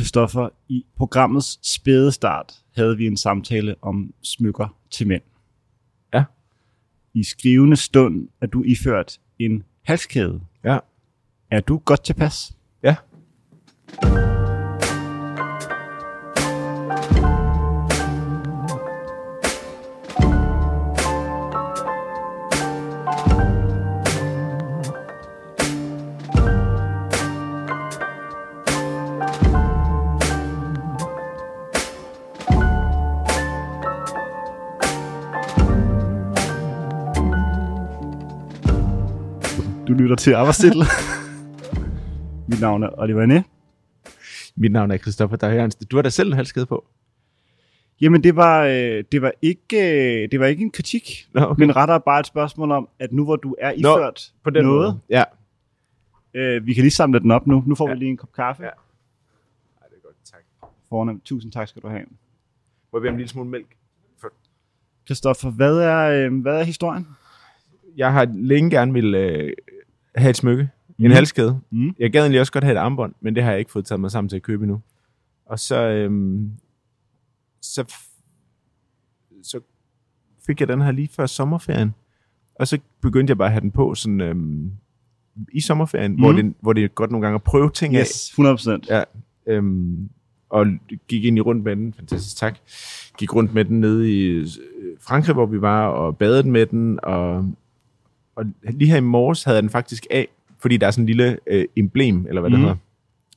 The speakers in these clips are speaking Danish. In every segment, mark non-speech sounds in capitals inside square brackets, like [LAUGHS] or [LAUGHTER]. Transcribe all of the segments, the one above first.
Christoffer, i programmets spæde start havde vi en samtale om smykker til mænd. Ja. I skrivende stund er du iført en halskæde. Ja. Er du godt tilpas? Ja. Lytter til Arbejdstitel. [LAUGHS] Mit navn er Oliver Næ. Mit navn er Christoffer Dajernsen. Du har da selv en halskæde på. Jamen, det var, øh, det, var ikke, øh, det var ikke en kritik, Nå, okay. men rettere bare et spørgsmål om, at nu hvor du er iført På den noget, måde. Ja. øh, vi kan lige samle den op nu. Nu får Ja. vi lige en kop kaffe. Ja. Ej, det er godt. Tak. Fornemt. Tusind tak skal du have. Må jeg bede om en lille smule mælk? Christoffer, hvad er, øh, hvad er historien? Jeg har længe gerne vil øh, have et smykke. Mm. En halskæde. Mm. Jeg gad egentlig også godt have et armbånd, men det har jeg ikke fået taget mig sammen til at købe endnu. Og så, øhm, så, så fik jeg den her lige før sommerferien. Og så begyndte jeg bare at have den på sådan, øhm, i sommerferien, mm. hvor, det, hvor det er godt nogle gange at prøve ting af. Yes, 100 procent. Ja, øhm, og gik ind i rundt med den. Fantastisk, tak. Gik rundt med den nede i øh, Frankrig, hvor vi var, og badede med den. Og, og lige her i morges havde jeg den faktisk af, fordi der er sådan en lille øh, emblem, eller hvad det Mhm. hedder.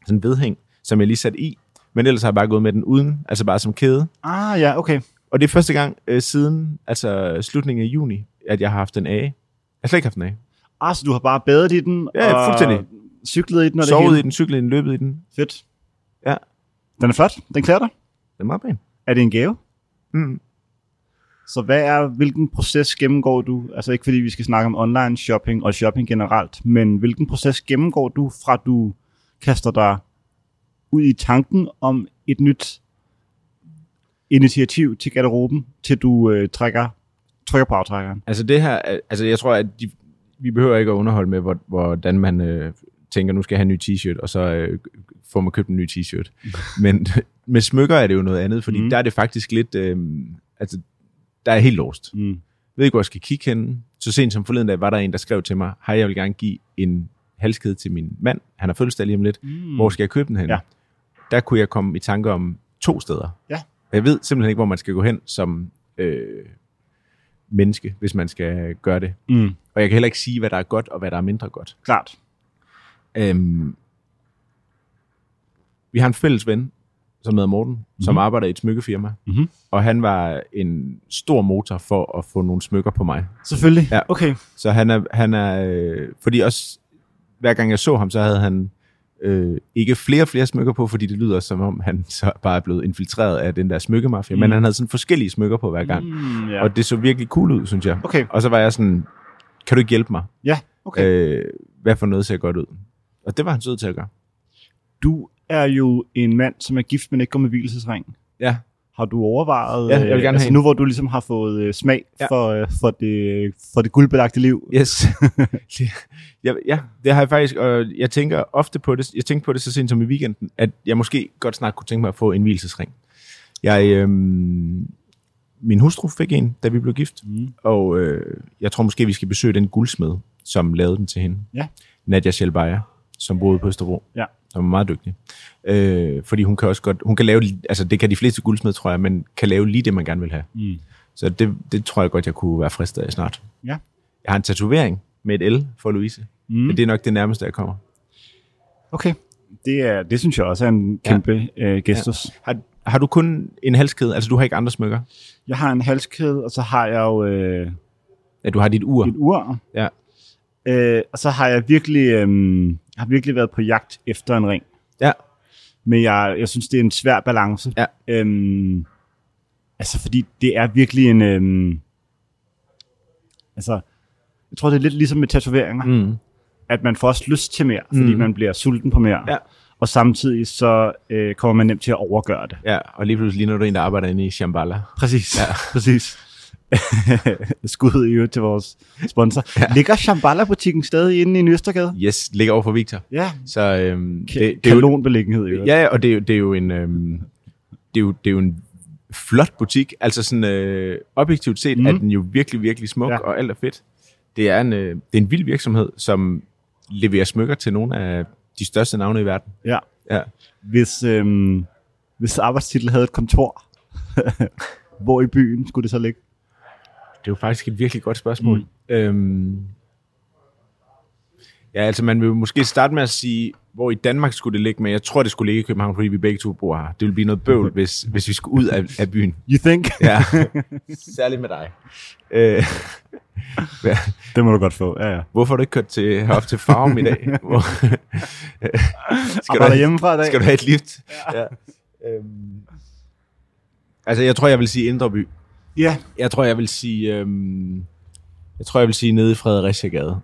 Sådan en vedhæng, som jeg lige satte i. Men ellers har jeg bare gået med den uden, altså bare som kæde. Ah, ja, okay. Og det er første gang øh, siden altså slutningen af juni, at jeg har haft den af. Jeg har slet ikke haft den af. Ah, så du har bare badet i den, Ja, og fuldstændig. cyklet i den, og det Sovet hele? i den, cyklet i den, løbet i den. Fedt. Ja. Den er flot. Den klæder dig. Den er meget pæn. Er det en gave? Mm. Så hvad er, hvilken proces gennemgår du, altså ikke fordi vi skal snakke om online shopping og shopping generelt, men hvilken proces gennemgår du fra du kaster dig ud i tanken om et nyt initiativ til garderoben, til du øh, trækker, trykker på aftrækkeren? Altså det her, er- altså jeg tror, at de, vi behøver ikke at underholde med, hvor, hvordan man øh, tænker, nu skal jeg have en ny t-shirt, og så øh, får man købt en ny t-shirt. [LAUGHS] Men med smykker er det jo noget andet, fordi mm. der er det faktisk lidt, øh, altså der er helt lost. Mm. Jeg ved ikke, hvor jeg skal kigge henne. Så sent som forleden dag var der en, der skrev til mig, hej, jeg vil gerne give en halskæde til min mand. Han har fødselsdag lige om lidt. Mm. Hvor skal jeg købe den hen? Ja. Der kunne jeg komme i tanke om to steder. Ja. Jeg ved simpelthen ikke, hvor man skal gå hen som øh, menneske, hvis man skal gøre det. Mm. Og jeg kan heller ikke sige, hvad der er godt og hvad der er mindre godt. Klart. Øhm, vi har en fælles ven, som hedder Morten, mm-hmm. som arbejder i et smykkefirma. Mhm. Og han var en stor motor for at få nogle smykker på mig. Selvfølgelig. Ja. Okay. Så han er, han er øh, fordi også, hver gang jeg så ham, så havde han øh, ikke flere og flere smykker på, fordi det lyder som om, han [LAUGHS] så bare er blevet infiltreret af den der smykkemafia. Mm. Men han havde sådan forskellige smykker på hver gang. Mm. Ja. Og det så virkelig cool ud, synes jeg. Okay. Og så var jeg sådan, kan du ikke hjælpe mig? Ja, okay. Øh, hvad for noget ser godt ud? Og det var han sød til at gøre. Du er jo en mand, som er gift, men ikke går med hvilesesring. Ja. Har du overvejet, Ja, jeg vil gerne øh, altså have en. nu hvor du ligesom har fået øh, smag Ja. for, øh, for, det, for det guldbelagte liv, Yes. [LAUGHS] ja, ja, det har jeg faktisk, og jeg tænker ofte på det, jeg tænkte på det så sent som i weekenden, at jeg måske godt snart kunne tænke mig at få en hvilesesring. Jeg, øhm, min hustru fik en, da vi blev gift, Mm. og øh, jeg tror måske, vi skal besøge den guldsmed, som lavede den til hende. Ja. Nadia Schelbeyer, som boede på Østerbro. Ja. Som er meget dygtig. Øh, fordi hun kan også godt, hun kan lave, altså det kan de fleste guldsmed, tror jeg, men kan lave lige det, man gerne vil have. Mm. Så det, det tror jeg godt, jeg kunne være fristet af snart. Ja. Jeg har en tatovering med et L for Louise. Mm. Men det er nok det nærmeste, jeg kommer. Okay. Det, er, det synes jeg også er en kæmpe ja. øh, gestus. Ja. Har, har du kun en halskæde? Altså, du har ikke andre smykker? Jeg har en halskæde, og så har jeg jo øh, Ja, du har dit ur. et ur. Ja. Øh, og så har jeg virkelig, øh, har virkelig været på jagt efter en ring. Ja. Men jeg, jeg synes, det er en svær balance. Ja. Øhm, altså, fordi det er virkelig en... Øhm, altså, jeg tror, det er lidt ligesom med tatoveringer, mm. At man får også lyst til mere, fordi Mm. man bliver sulten på mere. Ja. Og samtidig så øh, kommer man nemt til at overgøre det. Ja, og lige pludselig ligner du en, der arbejder inde i Shambhala. Præcis, Ja. præcis. [LAUGHS] Skud i øvrigt til vores sponsor. Ja. Ligger Shambhala-butikken stadig inde i Nøstergade? Yes, ligger over for Victor. Ja, Så øhm, det, det, det, er jo, kanonbeliggenhed i øvrigt. ja, og det, er jo- det er jo en... Øhm, det, er jo, det er jo en flot butik. Altså sådan øh, objektivt set Mm. er den jo virkelig, virkelig smuk, Ja. og alt er fedt. Det er, en, øh, det er en vild virksomhed, som leverer smykker til nogle af de største navne i verden. ja. Ja. Hvis, øhm, hvis arbejdstitel havde et kontor, [LAUGHS] hvor i byen skulle det så ligge? Det er jo faktisk et virkelig godt spørgsmål. Mm. Øhm, ja, altså man vil måske starte med at sige, hvor i Danmark skulle det ligge, men jeg tror, det skulle ligge i København, fordi vi begge to bor her. Det ville blive noget bøvl, [LAUGHS] hvis, hvis vi skulle ud af, af byen. You think? [LAUGHS] Ja, [LAUGHS] særligt med dig. Øh, ja. Det må du godt få, ja ja. Hvorfor har du ikke kørt til, herop til Farum i dag? Hvor, skal, Arbejder have, hjemmefra i dag? skal du have et lift? Ja. Ja. Øhm, altså, jeg tror, jeg vil sige Indre By. Ja, Jeg tror, jeg vil sige... Øhm, jeg tror, jeg vil sige nede i Fredericia-gade.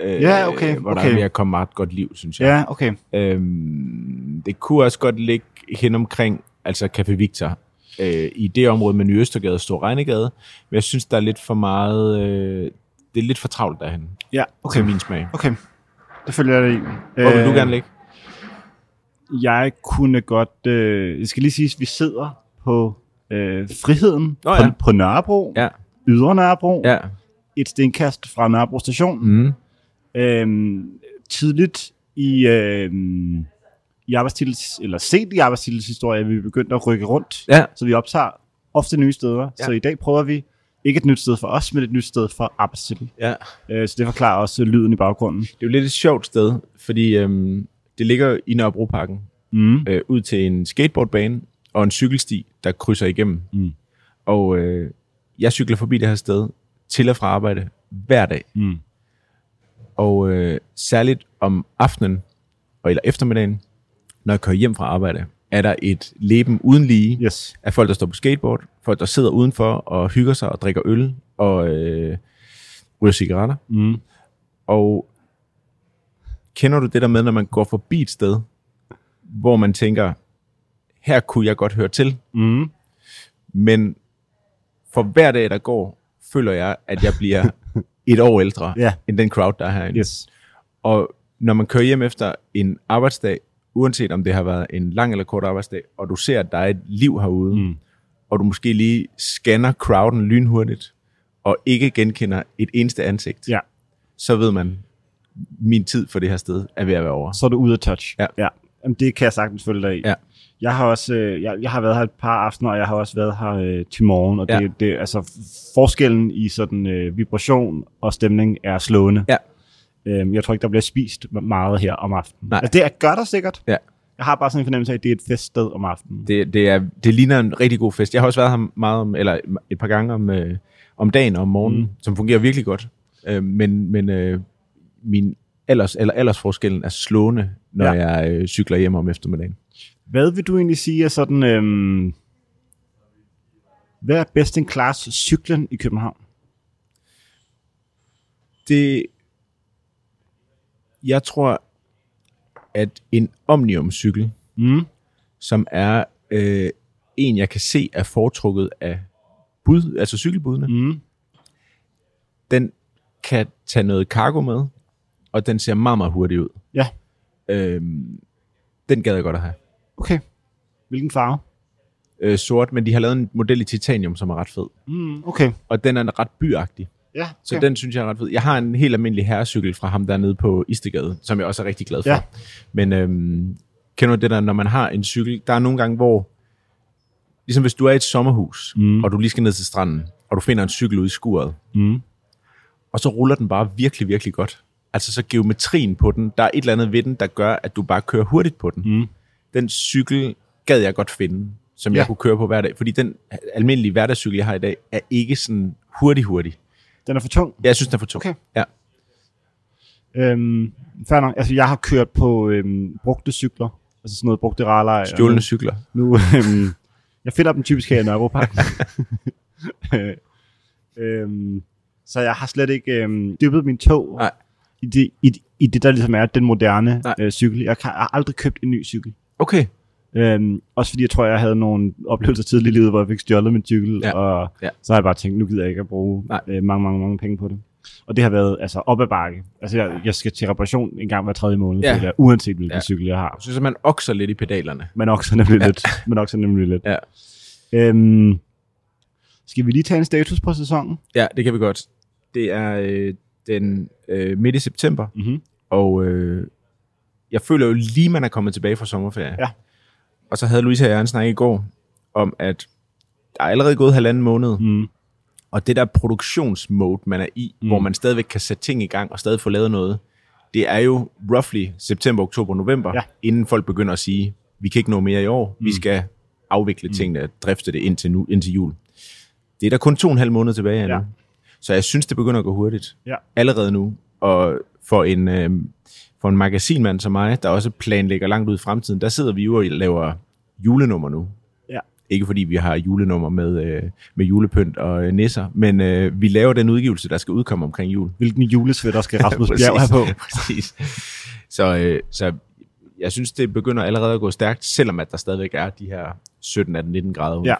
Øh, Ja, okay, Hvor der okay. er ved at komme meget godt liv, synes jeg. ja, okay. Øhm, det kunne også godt ligge hen omkring, altså Café Victor, øh, i det område med Ny Østergade og Stor Regnegade. Men jeg synes, der er lidt for meget... Øh, det er lidt for travlt derhen, Ja, okay. til min smag. Okay, det følger jeg dig i. Hvor vil du gerne ligge? Jeg kunne godt... Øh, jeg skal lige sige, at vi sidder på øh, Friheden på, ja. på Nørrebro, Ja. Ydre Nørrebro, Ja. et stenkast fra Nørrebro station. Mm. Øhm, tidligt i, øhm, i arbejdstitels, eller sent i arbejdstitels historie, vi begyndt at rykke rundt, Ja. så vi optager ofte nye steder. Ja. Så i dag prøver vi ikke et nyt sted for os, men et nyt sted for arbejdstitel. ja. Øh, så det forklarer også øh, lyden i baggrunden. Det er jo lidt et sjovt sted, fordi øhm, det ligger i Nørrebroparken, Mm. øh, ud til en skateboardbane og en cykelsti, der krydser igennem. Mm. Og øh, jeg cykler forbi det her sted til og fra arbejde hver dag. Mm. Og øh, særligt om aftenen, og eller eftermiddagen, når jeg kører hjem fra arbejde, er der et leben uden lige Yes. af folk, der står på skateboard, folk, der sidder udenfor og hygger sig og drikker øl og øh, ryger cigaretter. Mm. Og kender du det der med, når man går forbi et sted, hvor man tænker, her kunne jeg godt høre til, Mm. men for hver dag, der går, føler jeg, at jeg bliver [LAUGHS] et år ældre Ja. end den crowd, der er herinde. Yes. Og når man kører hjem efter en arbejdsdag, uanset om det har været en lang eller kort arbejdsdag, og du ser, at der er et liv herude, Mm. og du måske lige scanner crowden lynhurtigt, og ikke genkender et eneste ansigt, Ja. så ved man, min tid for det her sted er ved at være over. Så er du ude af touch. Ja. ja. Jamen, det kan jeg sagtens følge dig i. Ja. Jeg har også, øh, jeg, jeg har været her et par aftener, og jeg har også været her øh, til morgen, og Ja. det, det, altså forskellen i sådan øh, vibration og stemning er slående. Ja. Øhm, jeg tror ikke, der bliver spist meget her om aftenen. Nej. Altså, det er, gør der sikkert. Ja. Jeg har bare sådan en fornemmelse af, at det er et feststed om aftenen. Det, det, er, det ligner en rigtig god fest. Jeg har også været her meget om, eller et par gange om, øh, om dagen og om morgenen, Mm. som fungerer virkelig godt. Øh, men men øh, min alders, eller aldersforskellen er slående, når ja. jeg øh, cykler hjem om eftermiddagen. Hvad vil du egentlig sige er sådan... Øhm, hvad er best in class cyklen i København? Det, jeg tror, at en Omnium-cykel, Mm. som er øh, en, jeg kan se er foretrukket af bud, altså cykelbudene, mm. Den kan tage noget cargo med, og den ser meget, meget hurtig ud. Ja, Øhm, den gad jeg godt at have. Okay. Hvilken farve? Øh, sort, men de har lavet en model i titanium, som er ret fed. Mm, okay. Og den er ret byagtig, Ja, så okay. den synes jeg er ret fed. Jeg har en helt almindelig herrecykel fra ham dernede på Istegade, som jeg også er rigtig glad for. Ja. Men øhm, kender du det der, når man har en cykel, der er nogle gange, hvor, ligesom hvis du er i et sommerhus, Mm. mm. og du lige skal ned til stranden, og du finder en cykel ude i skuret, Mm. og så ruller den bare virkelig, virkelig godt. Altså så geometrien på den, der er et eller andet ved den, der gør, at du bare kører hurtigt på den. Mm. Den cykel gad jeg godt finde, som ja. Ja. jeg kunne køre på hver dag. Fordi den almindelige hverdagscykel, jeg har i dag, er ikke sådan hurtig hurtig. Den er for tung. Jeg synes, den er for tung. Okay. Ja. Øhm, fair nok. Altså, jeg har kørt på øhm, brugte cykler. Altså sådan noget brugte raleje. Stjålne cykler. Nu, øhm, jeg finder dem typisk her i Nørrebropark. [LAUGHS] [LAUGHS] øhm, så jeg har slet ikke øhm, dyppet min tog Nej. i det, i, i det, der ligesom er den moderne Nej. øh, cykel. Jeg, kan, jeg har aldrig købt en ny cykel. Okay. Øhm, også fordi jeg tror, jeg havde nogle oplevelser tidligt i livet, hvor jeg fik stjålet min cykel, Ja. og Ja. så har jeg bare tænkt, nu gider jeg ikke at bruge Nej. øh, mange, mange, mange penge på det. Og det har været altså op ad bakke. Altså jeg, jeg skal til reparation en gang hver tredje måned, Ja. ja. jeg, uanset hvilken Ja. ja. cykel jeg har. Jeg synes, at man okser lidt i pedalerne. Men også nemlig lidt. Men også nemlig lidt. Ja. Øhm, skal vi lige tage en status på sæsonen? Ja, det kan vi godt. Det er øh, den øh, midt i september, Mm-hmm. og øh, jeg føler jo lige, man er kommet tilbage fra sommerferie. Ja. Og så havde Louise og jeg en snak i går om, at der er allerede gået halvanden måned, Mm. og det der produktionsmode, man er i, mm. Mm. hvor man stadigvæk kan sætte ting i gang og stadig få lavet noget, det er jo roughly september, oktober, november, Ja. inden folk begynder at sige, vi kan ikke nå mere i år, mm. vi skal afvikle tingene, drifte det indtil, nu, indtil jul. Det er der kun to og en halv måned tilbage af nu. Ja. Så jeg synes, det begynder at gå hurtigt. Ja. Allerede nu. Og for en, øh, for en magasinmand som mig, der også planlægger langt ud i fremtiden, der sidder vi jo og laver julenummer nu. Ja. Ikke fordi vi har julenummer med, øh, med julepynt og øh, nisser, men øh, vi laver den udgivelse, der skal udkomme omkring jul. Hvilken julesvætter skal [LAUGHS] Rasmus. Bjerg have på? [LAUGHS] Præcis. Så, øh, så jeg synes, det begynder allerede at gå stærkt, selvom at der stadigvæk er de her 17, 18, 19 grader Ja.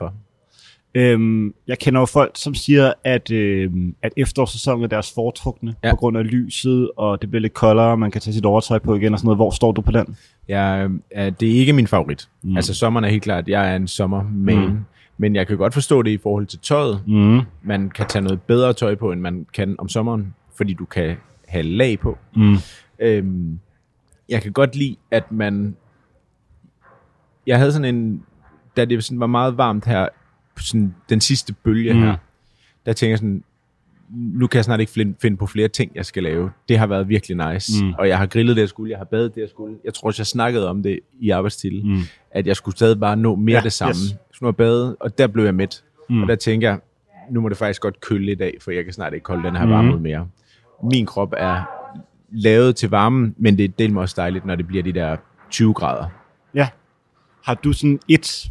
Øhm, jeg kender jo folk, som siger, at, øhm, at efterårssæsonen er deres foretrukne, Ja. ja. på grund af lyset, og det bliver lidt koldere, man kan tage sit overtøj på igen og sådan noget. Hvor står du på den? Øh, det er ikke min favorit. Mm. Altså sommeren er helt klart, jeg er en sommerman. Mm. Men jeg kan godt forstå det i forhold til tøjet. Mm. Man kan tage noget bedre tøj på, end man kan om sommeren, fordi du kan have lag på. Mm. Øhm, jeg kan godt lide, at man... Jeg havde sådan en... Da det sådan var meget varmt her, sådan den sidste bølge mm. Her, der tænker jeg sådan, nu kan jeg snart ikke finde, på flere ting, jeg skal lave. Det har været virkelig nice. Mm. Og jeg har grillet det, jeg skulle. Jeg har badet det, jeg skulle. Jeg tror også, jeg snakkede om det i arbejdstitel, mm. At jeg skulle stadig bare nå mere ja, det samme. Yes. yes. Jeg skulle nå bade, og der blev jeg mæt. Mm. Og der tænker jeg, nu må det faktisk godt køle i dag, for jeg kan snart ikke holde den her varme Mm. mere. Min krop er lavet til varmen, men det er del også dejligt, når det bliver de der 20 grader. Ja. Har du sådan et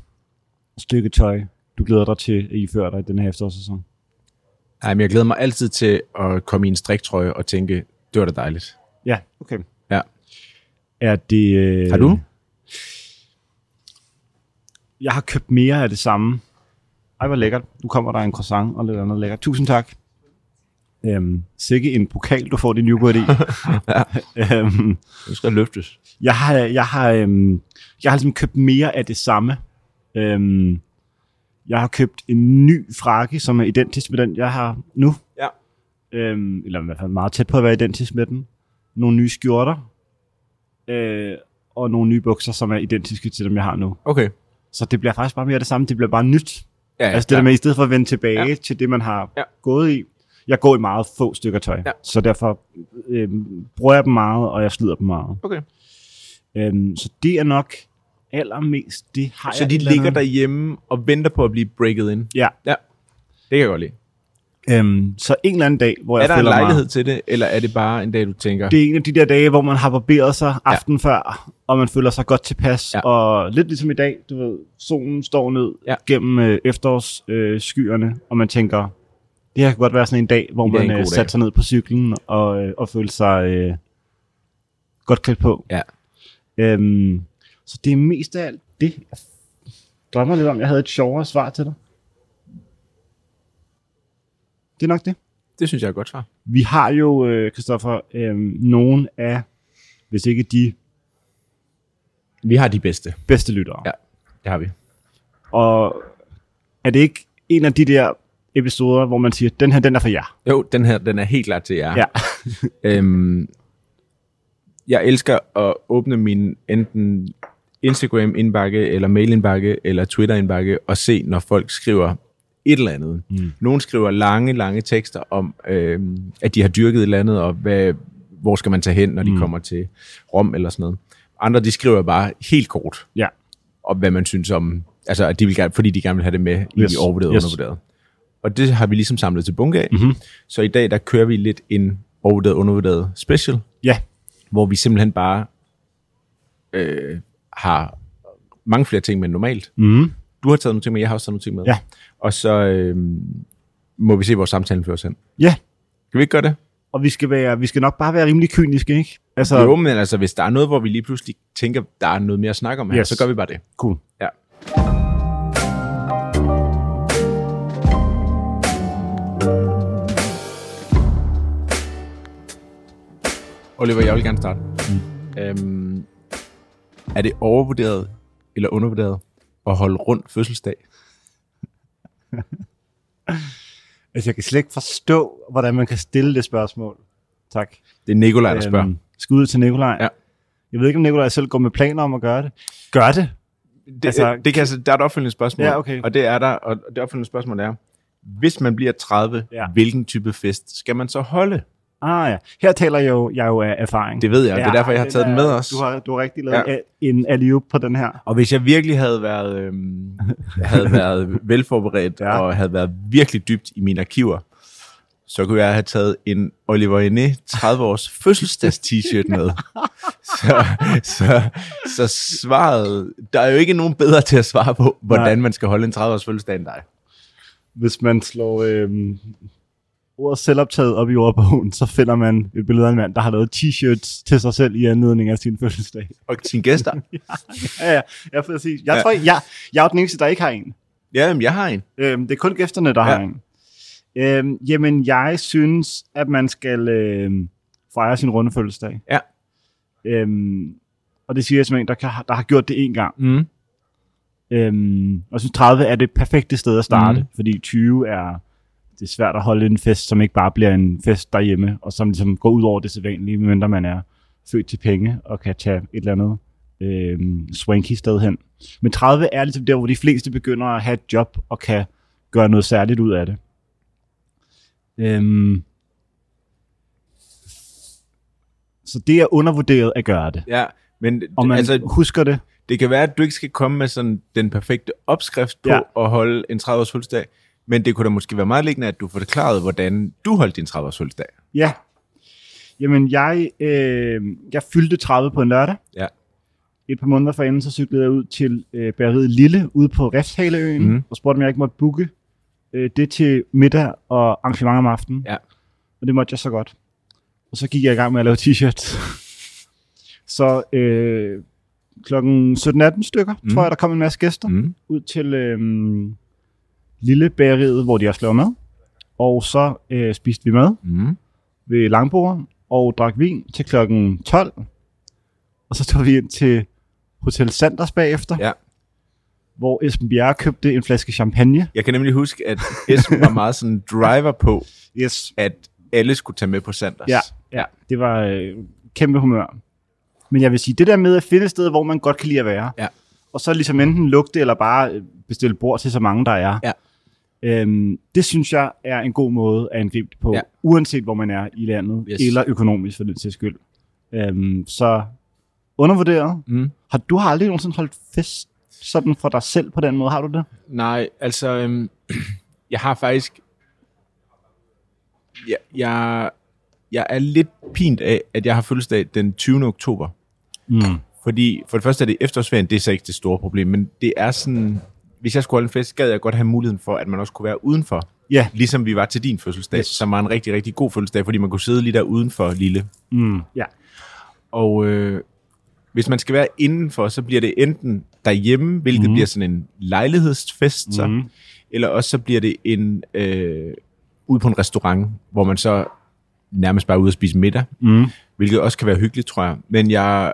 stykke tøj, du glæder dig til at iføre dig i den her efterårssæson? Ej, men jeg glæder mig altid til at komme i en striktrøje og tænke, det var da dejligt. Ja, okay. Ja. Er det... Øh... Har du? Jeg har købt mere af det samme. Ej, hvor lækkert. Nu kommer der en croissant og lidt andet lækkert. Tusind tak. Øhm, sikke en pokal, du får din yoghurt i. [LAUGHS] [LAUGHS] øhm, Det skal løftes. jeg har, jeg har, øhm, jeg har ligesom købt mere af det samme. Øhm, jeg har købt en ny frakke, som er identisk med den, jeg har nu. Ja. Øhm, eller i hvert fald meget tæt på at være identisk med den. Nogle nye skjorter. Øh, og nogle nye bukser, som er identiske til dem, jeg har nu. Okay. Så det bliver faktisk bare mere det samme. Det bliver bare nyt. Ja, Ja, altså det der med, i stedet for at vende tilbage Ja. ja. til det, man har Ja. ja. gået i. Jeg går i meget få stykker tøj, Ja. så derfor øh, bruger jeg dem meget, og jeg slider dem meget. Okay. Øhm, så det er nok allermest, det har Så jeg de et eller ligger andet- derhjemme og venter på at blive breaket ind? Ja, Ja. Det kan jeg godt lide. øhm, så en eller anden dag, hvor Er jeg der en føler lejlighed mig... til det, eller er det bare en dag, du tænker, Det er en af de der dage, hvor man har barberet sig aften ja. før, og man føler sig godt tilpas. Ja. Ja. Og lidt ligesom i dag, du ved, solen står ned Ja. ja. gennem øh, efterårsskyerne, øh, skyerne, og man tænker, det her kan godt være sådan en dag, hvor en man god øh, dag. satte sig ned på cyklen og, øh, og følte sig øh, godt klædt på. Ja. Øhm, så det er mest af alt det. Jeg drømmer lidt om, jeg havde et sjovere svar til dig. Det er nok det. det synes jeg er et godt svar. Vi har jo, øh, Christoffer, øh, nogle af, hvis ikke de Vi har de bedste. bedste lyttere. Ja. Det har vi. Og er det ikke en af de der episoder, hvor man siger, den her, den er for jer? Jo, den her, den er helt klart til jer. Ja. [LAUGHS] øhm, jeg elsker at åbne min enten Instagram-indbakke, eller mail-indbakke, eller Twitter-indbakke, og se, når folk skriver et eller andet. Mm. Nogle skriver lange, lange tekster om, øhm, at de har dyrket et eller andet, og hvad, hvor skal man tage hen, når de Mm. kommer til Rom eller sådan noget. Andre, de skriver bare helt kort, Ja. om hvad man synes om, altså, at de vil gerne, fordi de gerne vil have det med i Yes. overvurderet og Yes. undervurderet. Og det har vi ligesom samlet til bunke af. Mm-hmm. Så i dag, der kører vi lidt en overvurderet, undervurderet special, Ja. hvor vi simpelthen bare øh, har mange flere ting med end normalt. Mm. Du har taget nogle ting med, jeg har også taget nogle ting med. Ja. Og så øh, må vi se, hvor samtalen fører os hen. Ja. Kan vi ikke gøre det? Og vi skal, være, vi skal nok bare være rimelig kyniske, ikke? Altså, Jo, men altså, hvis der er noget, hvor vi lige pludselig tænker, der er noget mere at snakke om her, Yes. så gør vi bare det. cool. Ja. Oliver, jeg vil gerne starte. Mm. Øhm, er det overvurderet eller undervurderet at holde rundt fødselsdag? [LAUGHS] Altså, jeg kan slet ikke forstå, hvordan man kan stille det spørgsmål. Tak. Det er Nikolaj, der spørger. Øhm, skud til Nikolaj. Ja. Jeg ved ikke, om Nikolaj selv går med planer om at gøre det. Gør det. Det, Altså- altså, det kan, altså, der er et opfølgende spørgsmål, Ja, okay. og det er der, og det opfølgende spørgsmål er, hvis man bliver 30, Ja. ja. hvilken type fest skal man så holde? Ah ja, her taler jeg jo, jeg jo af erfaring. Det ved jeg, det er derfor, jeg har taget den med også. Du har, du har rigtig lavet ja. Ja. en alley på den her. Og hvis jeg virkelig havde været, øhm, havde været [LAUGHS] velforberedt Ja. ja. og havde været virkelig dybt i mine arkiver, så kunne jeg have taget en Oliver Ene 30 års [LAUGHS] fødselsdags t-shirt med. Så, så, så svaret, der er jo ikke nogen bedre til at svare på, hvordan Nej. man skal holde en 30 års fødselsdag end dig. Hvis man slår øhm, ordet selvoptaget op i ordbogen, så finder man et billede af en mand, der har lavet t-shirts til sig selv i anledning af sin fødselsdag. Og sine gæster. [LAUGHS] Ja, ja, ja præcis. Jeg Ja. tror, jeg, jeg er den eneste, der ikke har en. ja, jamen, jeg har en. Øhm, det er kun gæsterne, der ja. Ja. har en. Øhm, jamen, jeg synes, at man skal øhm, fejre sin runde fødselsdag. Ja. Øhm, og det siger jeg som en, der, kan, der har gjort det en gang. Mm. Øhm, og jeg synes, 30 er det perfekte sted at starte, mm. Fordi 20 er det er svært at holde en fest, som ikke bare bliver en fest derhjemme, og som ligesom går ud over det sædvanlige, medmindre man er født til penge og kan tage et eller andet øhm, swanky sted hen. Men 30 er ligesom der, hvor de fleste begynder at have et job og kan gøre noget særligt ud af det. Øhm, så det er undervurderet at gøre det. Ja, men Og man altså, husker det. det kan være, at du ikke skal komme med sådan den perfekte opskrift på Ja. at holde en 30 års fødselsdag, men det kunne da måske være meget liggende, at du forklarede, hvordan du holdt din 30 års fødselsdag. Ja. Jamen, jeg, øh, jeg fyldte 30 på en lørdag. Ja. Et par måneder forinden, så cyklede jeg ud til øh, bæreriet Lille ude på Refshaleøen, mm. Og spurgte, om jeg ikke måtte booke øh, det til middag og arrangement om aftenen. Ja. Og det måtte jeg så godt. Og så gik jeg i gang med at lave t-shirts. [LAUGHS] så øh, klokken 17-18 stykker, mm. Tror jeg, der kom en masse gæster Mm. ud til øh, Lille Bæreriet, hvor de også laver mad. Og så øh, spiste vi mad Mm. ved langbordet og drak vin til klokken 12. Og så tog vi ind til Hotel Sanders bagefter, Ja. hvor Esben Bjerre købte en flaske champagne. Jeg kan nemlig huske, at Esben var meget sådan driver på, Yes. at alle skulle tage med på Sanders. Ja, ja. det var øh, kæmpe humør. Men jeg vil sige, det der med at finde et sted, hvor man godt kan lide at være, Ja. og så ligesom enten lugte eller bare øh, bestille bord til så mange, der er, Ja. Øhm, det synes jeg er en god måde at angribe det på, Ja. uanset hvor man er i landet, Yes. eller økonomisk for den til skyld. Øhm, så undervurderet. Mm. Har du har aldrig nogensinde holdt fest sådan for dig selv på den måde? Har du det? Nej, altså, øhm, [CLEARS THROAT] jeg har faktisk... Jeg, jeg, jeg er lidt pint af, at jeg har fødselsdag den 20. oktober. Mm. Fordi for det første er det efterårsferien, det er så ikke det store problem, men det er sådan, hvis jeg skulle holde en fest, gad jeg godt have muligheden for, at man også kunne være udenfor. Ja. Ligesom vi var til din fødselsdag, Yes. som var en rigtig, rigtig god fødselsdag, fordi man kunne sidde lige der udenfor lille. Mm. Ja. Og øh, hvis man skal være indenfor, så bliver det enten derhjemme, hvilket mm. bliver sådan en lejlighedsfest, så, Mhm. eller også så bliver det en øh, ude på en restaurant, hvor man så nærmest bare er ude at spise middag, Mm. hvilket også kan være hyggeligt, tror jeg. Men jeg,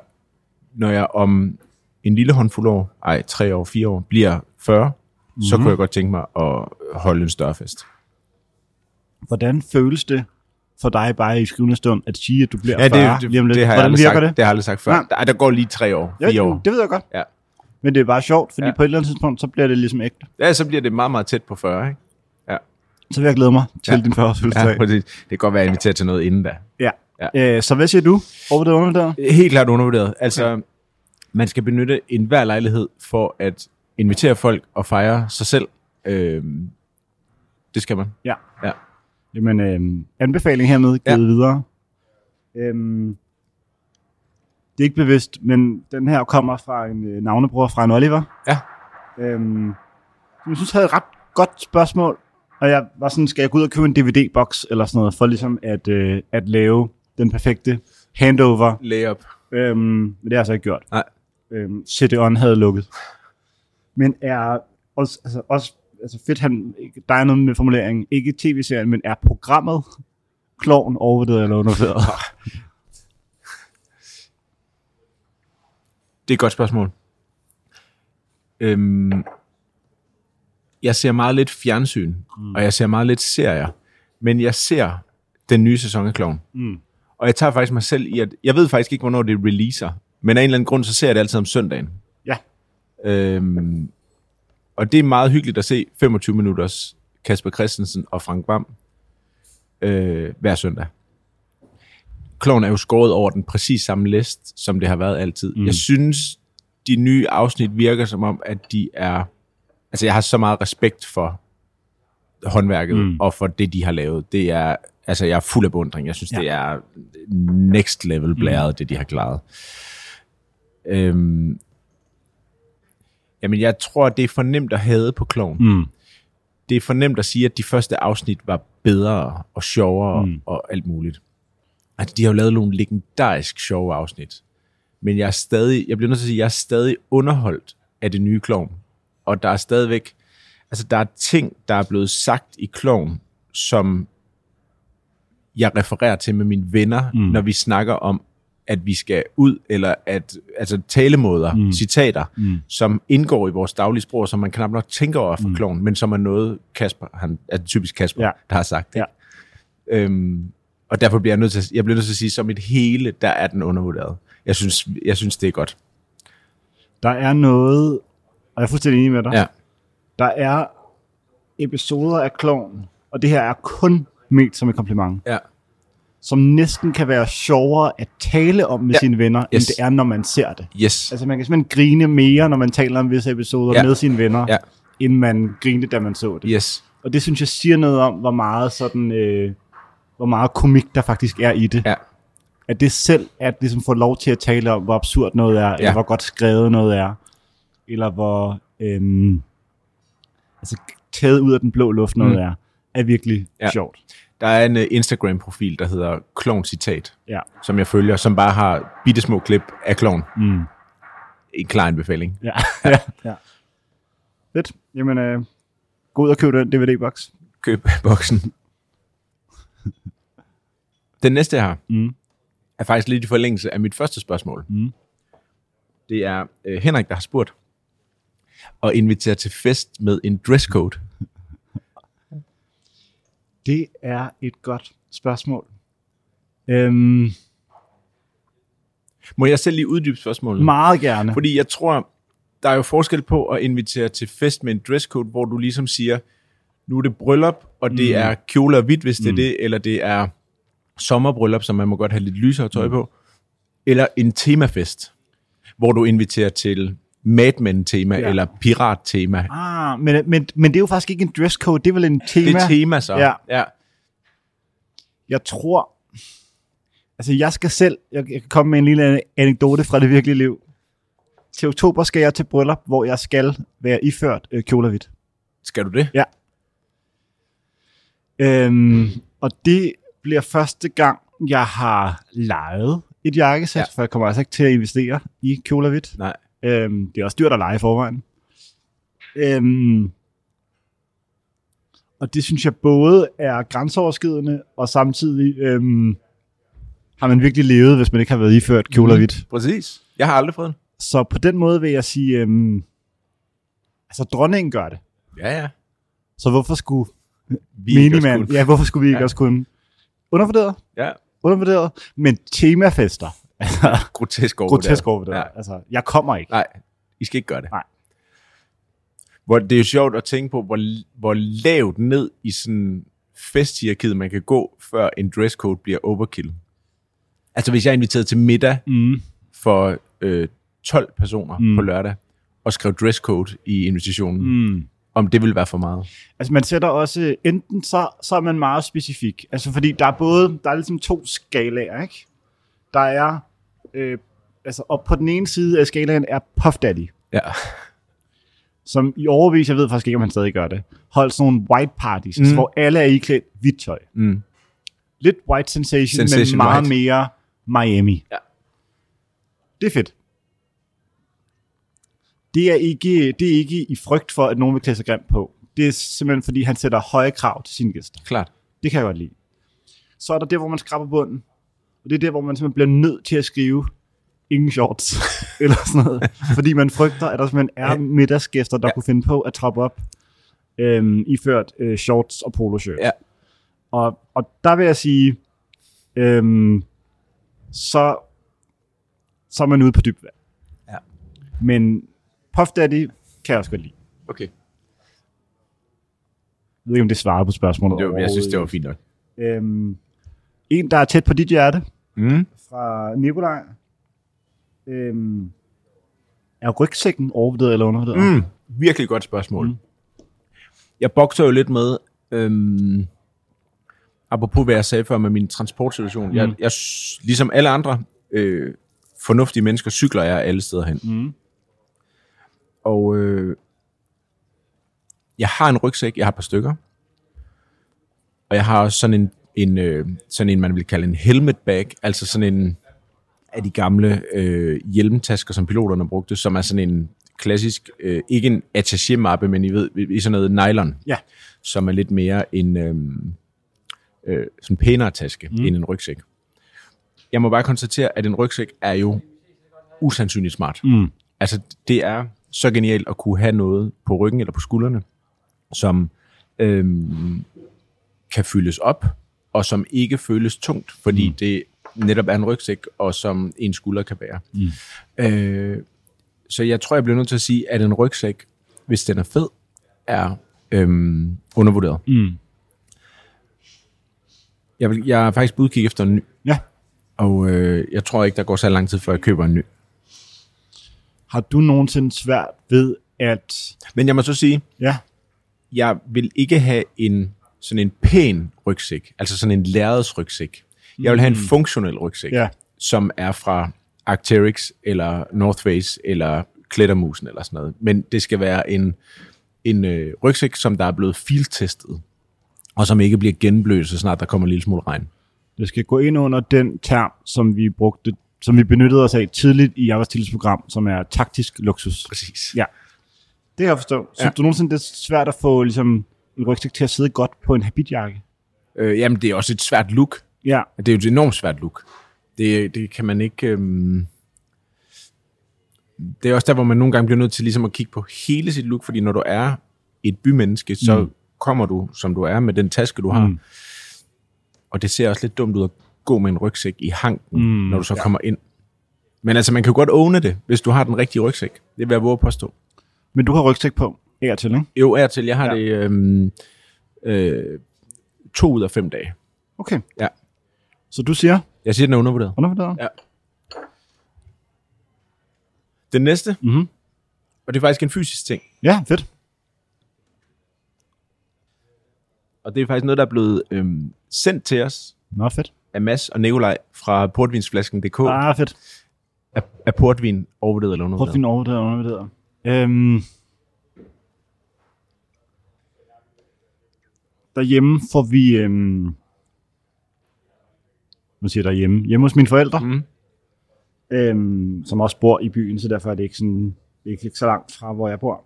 når jeg om en lille håndfuld år, ej, tre år, fire år, bliver 40, mm. så Mhm. kunne jeg godt tænke mig at holde en større fest. Hvordan føles det for dig bare i skrivende stund at sige, at du bliver Ja, 40 det, lige om lidt? det har Hvordan virker sagt, det? det? har jeg aldrig sagt før. Nej. Der, går lige tre år, Ja, fire år. det ved jeg godt. Ja. Men det er bare sjovt, fordi ja. Ja. på et eller andet tidspunkt, så bliver det ligesom ægte. Ja, så bliver det meget, meget tæt på 40, ikke? Så vil jeg glæde mig til ja. Ja. din 40 fødselsdag. Ja, præcis. Det kan godt være, at jeg inviterer til noget inden da. Ja. Ja. Øh, så hvad siger du? Over det undervurderet? Helt klart undervurderet. Altså, man skal benytte enhver lejlighed for at invitere folk og fejre sig selv. Øhm, det skal man. Ja. Ja. Jamen, øh, anbefaling hermed givet ja. videre. Øhm, det er ikke bevidst, men den her kommer fra en øh, navnebror fra en Oliver. Ja. Øhm, jeg synes havde et ret godt spørgsmål. Og jeg var sådan, skal jeg gå ud og købe en DVD-boks eller sådan noget, for ligesom at, øh, at lave den perfekte handover. Layup. Øhm, men det har jeg så ikke gjort. Nej. Øhm, CD-ON havde lukket. Men er også, altså, også altså fedt, han, der er noget med formuleringen, ikke tv-serien, men er programmet kloven overvurderet eller undervurderet? [LAUGHS] Det er et godt spørgsmål. Øhm, jeg ser meget lidt fjernsyn, mm. og jeg ser meget lidt serier, men jeg ser den nye sæson af Kloven. Mm. Og jeg tager faktisk mig selv i, at jeg ved faktisk ikke, hvornår det releaser, men af en eller anden grund, så ser jeg det altid om søndagen. Øhm, og det er meget hyggeligt at se 25 minutters Kasper Christensen og Frank Bam øh, hver søndag. Kloven er jo skåret over den præcis samme list, som det har været altid. Mm. Jeg synes, de nye afsnit virker som om, at de er... Altså, jeg har så meget respekt for håndværket mm. og for det, de har lavet. Det er... Altså, jeg er fuld af beundring. Jeg synes, ja. det er next level blæret, mm. det de har klaret. Øhm, jamen, jeg tror, det er for nemt at hade på kloven. Mm. Det er for nemt at sige, at de første afsnit var bedre og sjovere mm. og alt muligt. Altså, de har jo lavet nogle legendarisk sjove afsnit. Men jeg er stadig, jeg bliver nødt til at sige, jeg er stadig underholdt af det nye klovn. Og der er stadigvæk, altså der er ting, der er blevet sagt i klovn, som jeg refererer til med mine venner, mm. når vi snakker om, at vi skal ud, eller at, altså talemåder, mm. citater, mm. som indgår i vores daglige sprog, som man knap nok tænker over for mm. kloven, men som er noget, Kasper, han er typisk Kasper, Ja. der har sagt. Ja. Ikke? Øhm, og derfor bliver jeg nødt til, at- jeg bliver nødt til at sige, som et hele, der er den undervurderet. Jeg synes, jeg synes det er godt. Der er noget, og jeg er fuldstændig enig med dig, Ja. der er episoder af kloven, og det her er kun ment som et kompliment, Ja. Som næsten kan være sjovere at tale om med Ja. sine venner, Yes. end det er, når man ser det. Yes. Altså man kan simpelthen grine mere, når man taler om visse episoder Ja. med sine venner, Ja. end man grinede, da man så det. Yes. Og det synes jeg siger noget om, hvor meget sådan, øh, hvor meget komik der faktisk er i det. Ja. At det selv, at ligesom får lov til at tale om, hvor absurd noget er, ja. eller hvor godt skrevet noget er, eller hvor øhm, altså, taget ud af den blå luft noget Mm. er, er virkelig ja. sjovt. Der er en uh, Instagram-profil, der hedder Klon Citat, Ja. som jeg følger, som bare har bittesmå klip af kloven. Mm. En klar anbefaling. Ja. [LAUGHS] ja. ja. Fedt. Jamen, øh, gå ud og køb den DVD-boks. Køb boksen. Den næste her Mm. er faktisk lidt i forlængelse af mit første spørgsmål. Mm. Det er øh, Henrik, der har spurgt og inviteret til fest med en dresscode. Det er et godt spørgsmål. Øhm, Må jeg selv lige uddybe spørgsmålet? meget gerne. Fordi jeg tror, der er jo forskel på at invitere til fest med en dresscode, hvor du ligesom siger, nu er det bryllup, og det Mm. er kjole og hvidt, hvis det er det, eller det er sommerbryllup, som man må godt have lidt lysere tøj på, eller en temafest, hvor du inviterer til Mad Men-tema, Ja. eller pirat-tema. Ah, men, men, men det er jo faktisk ikke en dresscode, det er vel en tema. Det er tema så. Ja. ja. Jeg tror, altså jeg skal selv, jeg, jeg kan komme med en lille anekdote fra det virkelige liv. Til oktober skal jeg til bryllup, hvor jeg skal være iført øh, kjole og hvidt. Skal du det? Ja. Øhm, og det bliver første gang, jeg har lejet et jakkesæt, Ja. for jeg kommer altså ikke til at investere i kjole og hvidt. Nej. Øhm, det er også dyrt at lege i forvejen. Øhm, og det synes jeg både er grænseoverskridende, og samtidig øhm, har man virkelig levet, hvis man ikke har været iført kjole og hvidt. Præcis. Jeg har aldrig fået den. Så på den måde vil jeg sige, øhm, altså dronningen gør det. Ja, ja. Så hvorfor skulle Vi kunne. ja, hvorfor skulle vi ikke Ja. også kunne? Undervurderet, Ja, undervurderet, men temafester, [LAUGHS] grotesk over grotesk overvurderet. Ja. Ja. Altså, jeg kommer ikke. Nej, I skal ikke gøre det. Nej. Hvor det er jo sjovt at tænke på, hvor, hvor lavt ned i sådan festhierarkiet man kan gå, før en dresscode bliver overkill. Altså hvis jeg er inviteret til middag Mm. for øh, 12 personer mm. På lørdag, og skrev dresscode i invitationen. Mm. om det vil være for meget. Altså man sætter også, enten så, så er man meget specifik, altså fordi der er både, der er ligesom to skalaer, ikke? Der er, øh, altså og på den ene side af skalaen er Puff Daddy, Ja. som i overvis, jeg ved faktisk ikke, om han stadig gør det, holdt sådan nogle white parties, Mm. hvor alle er iklædt hvidt tøj. Mm. Lidt white sensation, Sensation men meget white. mere Miami. Ja. Det er fedt. Det er, ikke, det er ikke i frygt for, at nogen vil klæde sig grimt på. Det er simpelthen, fordi han sætter høje krav til sine gæster. Klart. Det kan jeg godt lide. Så er der der, hvor man skraber bunden. Og det er der, hvor man simpelthen bliver nødt til at skrive ingen shorts, [LAUGHS] eller sådan noget. Fordi man frygter, at der simpelthen er middagsgæster, der Ja. kunne finde på at trappe op øhm, iført øh, shorts og poloshirt. Ja. Og, og der vil jeg sige, øhm, så, så er man ude på dybt vand. Ja. Men Puff Daddy kan jeg også godt lide. Okay. Jeg ved ikke, om det svarer på spørgsmålet. Var, jeg synes, det var fint nok. Øhm, en, der er tæt på dit hjerte, Mm. fra Nikolaj. Øhm, er rygsækken overvurderet eller undervurderet? Mm. Virkelig godt spørgsmål. Mm. Jeg bokser jo lidt med, øhm, apropos hvad jeg sagde før med min transportsituation. Mm. Jeg, jeg, ligesom alle andre øh, fornuftige mennesker, cykler jeg alle steder hen. Mm. Og øh, jeg har en rygsæk, jeg har et par stykker. Og jeg har også sådan en, en, øh, sådan en man vil kalde en helmet bag, altså sådan en af de gamle øh, hjelmtasker, som piloterne brugte, som er sådan en klassisk, øh, ikke en attaché-mappe, men I ved, i sådan noget nylon, Ja. som er lidt mere en øh, øh, sådan pænere taske mm. end en rygsæk. Jeg må bare konstatere, at en rygsæk er jo usandsynligt smart. Mm. Altså, det er så genialt at kunne have noget på ryggen eller på skuldrene, som øhm, kan fyldes op, og som ikke føles tungt, fordi mm. det netop er en rygsæk, og som en skulder kan bære. Mm. Øh, så jeg tror, jeg bliver nødt til at sige, at en rygsæk, hvis den er fed, er øhm, undervurderet. Mm. Jeg, vil, jeg er faktisk på udkig efter en ny, Ja. og øh, jeg tror ikke, der går så lang tid, før jeg køber en ny. Har du nogensinde svært ved at... Men jeg må så sige, Ja. jeg vil ikke have en sådan en pæn rygsæk, altså sådan en lærredsrygsæk. Jeg vil have en funktionel rygsæk, Ja. som er fra Arc'teryx, eller North Face, eller Klettermusen, eller sådan noget. Men det skal være en, en øh, rygsæk, som der er blevet filtestet, og som ikke bliver genblødt, så snart der kommer en lille smule regn. Det skal gå ind under den term, som vi brugte, som vi benyttede os af tidligt i Arbejdstilets program, som er taktisk luksus. Præcis. Ja. Det kan jeg forstå. Synes Ja. du nogensinde, det er svært at få ligesom, rygsæk til at sidde godt på en habitjakke? Øh, jamen, det er også et svært look. Ja. Det er jo et enormt svært look. Det, det kan man ikke... Øhm... Det er også der, hvor man nogle gange bliver nødt til ligesom at kigge på hele sit look, fordi når du er et bymenneske, så mm. kommer du, som du er, med den taske, du har. Mm. Og det ser også lidt dumt ud at gå med en rygsæk i hanken, mm. Når du så ja. kommer ind. Men altså, man kan jo godt åne det, hvis du har den rigtige rygsæk. Det vil jeg våge at påstå. Men du har rygsæk på, her til, ikke? Jo, er til. Jeg har ja. Det øhm, øh, to ud af fem dage. Okay. Ja. Så du siger, Jeg siger, den er undervurderet. undervurderet? Ja. Den næste, Mhm. og det er faktisk en fysisk ting, Ja, fedt. og det er faktisk noget, der er blevet øhm, sendt til os Nå, fedt. af Mads og Nikolaj fra portvinsflasken.dk. Ah. Fedt. Er, er portvin overvurderet eller undervurderet? finde overvurderet og undervurderet. Øhm, derhjemme får vi... Øhm, hvad siger derhjemme? Hjemme hos mine forældre, Mm. øhm, som også bor i byen, så derfor er det ikke, sådan, det er ikke så langt fra, hvor jeg bor.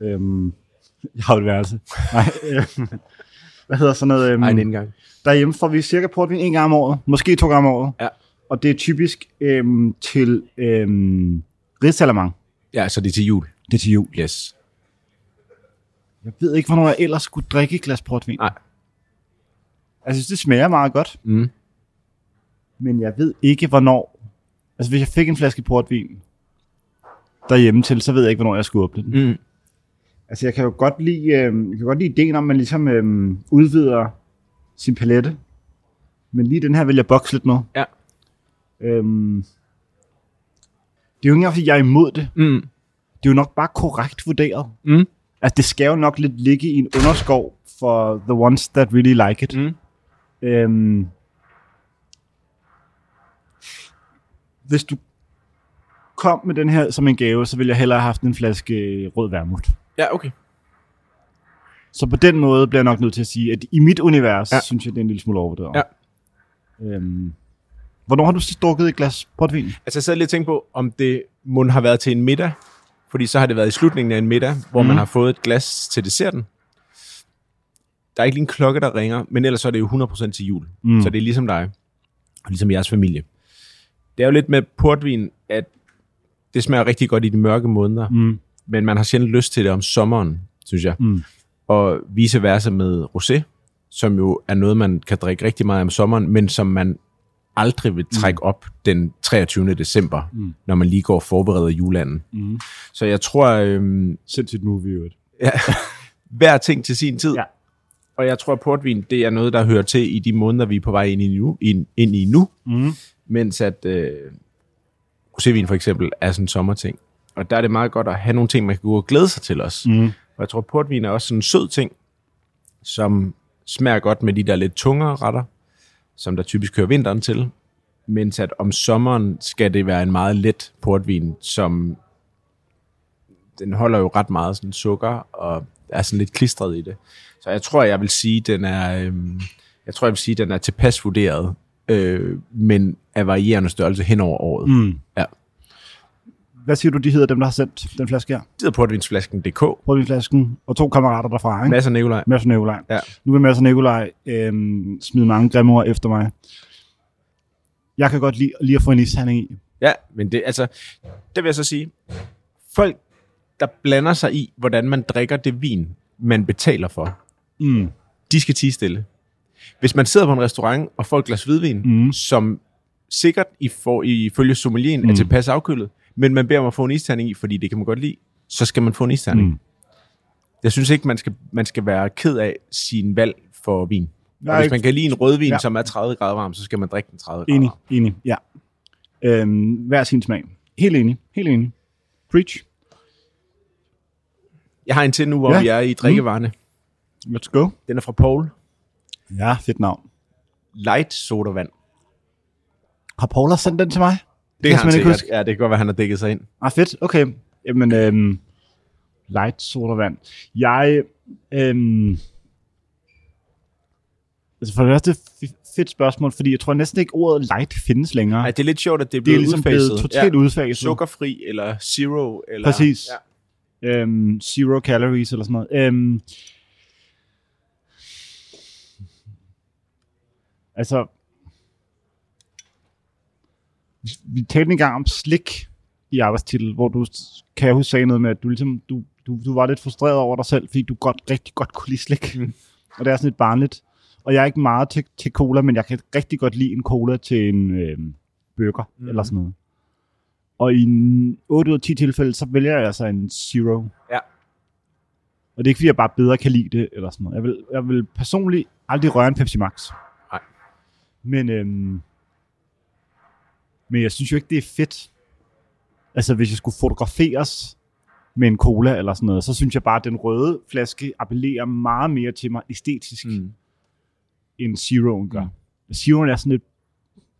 Øhm, [LAUGHS] jeg har et værelse. Nej, øhm, [LAUGHS] hvad hedder sådan noget? Øhm, Ej, en indgang. Derhjemme får vi cirka portvin en gang om året, måske to gange om året. Ja. Og det er typisk øhm, til øhm, ridsalermang. Ja, så det er til jul. Det er til jul. Yes. Jeg ved ikke, hvornår jeg ellers skulle drikke et glas portvin. Nej. Jeg synes, det smager meget godt, Mm. men jeg ved ikke, hvornår... Altså, hvis jeg fik en flaske portvin derhjemme til, så ved jeg ikke, hvornår jeg skulle åbne den. Mm. Altså, jeg kan jo godt lide, øh, jeg kan godt lide ideen om, at man ligesom øh, udvider sin palette. Men lige den her vil jeg bokse lidt med. Ja. Øhm, det er jo ikke engang, fordi jeg er imod det. Mm. Det er jo nok bare korrekt vurderet. Mm. Altså, det skal jo nok lidt ligge i en underskov for the ones that really like it. Mm. Øhm, hvis du kom med den her som en gave, så ville jeg hellere have haft en flaske rød vermut. Ja, okay. Så på den måde bliver jeg nok nødt til at sige, at i mit univers, Ja. synes jeg, det er en lille smule overvurderet. Ja. Øhm, hvornår har du sidst drukket et glas portvin? Altså, jeg sad lige og tænkte på, om det må have været til en middag, fordi så har det været i slutningen af en middag, hvor mm. man har fået et glas til desserten. Der er ikke lige en klokke, der ringer, men ellers så er det jo 100% til jul. Mm. Så det er ligesom dig, og ligesom jeres familie. Det er jo lidt med portvin, at det smager rigtig godt i de mørke måneder, Mm. men man har sjældent lyst til det om sommeren, synes jeg. Mm. Og vice versa med rosé, som jo er noget, man kan drikke rigtig meget om sommeren, men som man aldrig vil trække mm. op den 23. december, mm. når man lige går og forbereder juleanden. Mm. Så jeg tror, øhm, Sindssygt movie, jo. ja, [LAUGHS] hver ting til sin tid. Ja. Og jeg tror, at portvin, det er noget, der hører til i de måneder, vi er på vej ind i nu, ind, ind i nu Mm. mens at øh, rosévin for eksempel er sådan en sommerting. Og der er det meget godt at have nogle ting, man kan gå og glæde sig til os. Mm. Og jeg tror, portvin er også sådan en sød ting, som smager godt med de der lidt tungere retter, som der typisk hører vinteren til. Mens at om sommeren skal det være en meget let portvin, som den holder jo ret meget sådan sukker, og er sådan lidt klistret i det. Så jeg tror, jeg vil sige, den er, øhm, jeg tror, jeg vil sige, den er tilpas vurderet, øh, men af varierende størrelse hen over året. Mm. Ja. Hvad siger du, de hedder dem, der har sendt den flaske her? Det hedder portvinsflasken.dk. Portvinflasken og to kammerater derfra, ikke? Masser af Nikolaj. Mads og Nikolaj. Ja. Nu vil Mads og Nikolaj øhm, smide mange grimme ord efter mig. Jeg kan godt lide lige at få en isterning i. Ja, men det, altså, det vil jeg så sige. Folk, der blander sig i, hvordan man drikker det vin, man betaler for, Mm. de skal tige stille. Hvis man sidder på en restaurant og får et glas hvidvin, Mm. som sikkert i for, ifølge sommelien mm. er tilpas afkølet, men man beder om at få en isterning i, fordi det kan man godt lide, så skal man få en isterning. Mm. Mm. Jeg synes ikke, man skal, man skal være ked af sin valg for vin. Og er hvis man kan lide en rødvin, ja. Som er 30 grader varm, så skal man drikke den 30 grader Enig, varm. enig, ja. Øhm, hver sin smag. Helt enig, helt enig. Preach. Jeg har en til nu, hvor ja. Vi er i drikkevarerne. Let's go. Den er fra Paul. Ja, fedt navn. Light sodavand. Har Paula sendt den til mig? Det kan han sikkert. Ja, det kan godt være, han har dækket sig ind. Ah, fedt. Okay. Jamen, øhm, light sodavand. Jeg, øhm, altså for det første fedt spørgsmål, fordi jeg tror næsten ikke ordet light findes længere. Nej, det er lidt sjovt, at det er det blevet er ligesom udfaset. blevet totalt ja. udfaset. Sukkerfri eller zero. Eller, Præcis. Ja. Øhm, zero calories eller sådan noget. Øhm, altså, vi, talte en gang om slik i arbejdstitel, hvor du, kan jeg huske, sagde noget med, at du, ligesom, du, du, du var lidt frustreret over dig selv, fordi du godt, rigtig godt kunne lide slik. Mm. Og det er sådan lidt barnligt. Og jeg er ikke meget til, til cola, men jeg kan rigtig godt lide en cola til en øhm, burger mm. eller sådan noget. Og i en 8 ud af 10 tilfælde, så vælger jeg altså en zero. Ja. Og det er ikke, fordi jeg bare bedre kan lide det, eller sådan noget. Jeg vil, jeg vil personligt aldrig røre en Pepsi Max. Nej. Men, øhm, men jeg synes jo ikke, det er fedt. Altså, hvis jeg skulle fotograferes med en cola eller sådan noget, så synes jeg bare, at den røde flaske appellerer meget mere til mig æstetisk, mm. End Zeroen gør. Mm. Zeroen er sådan lidt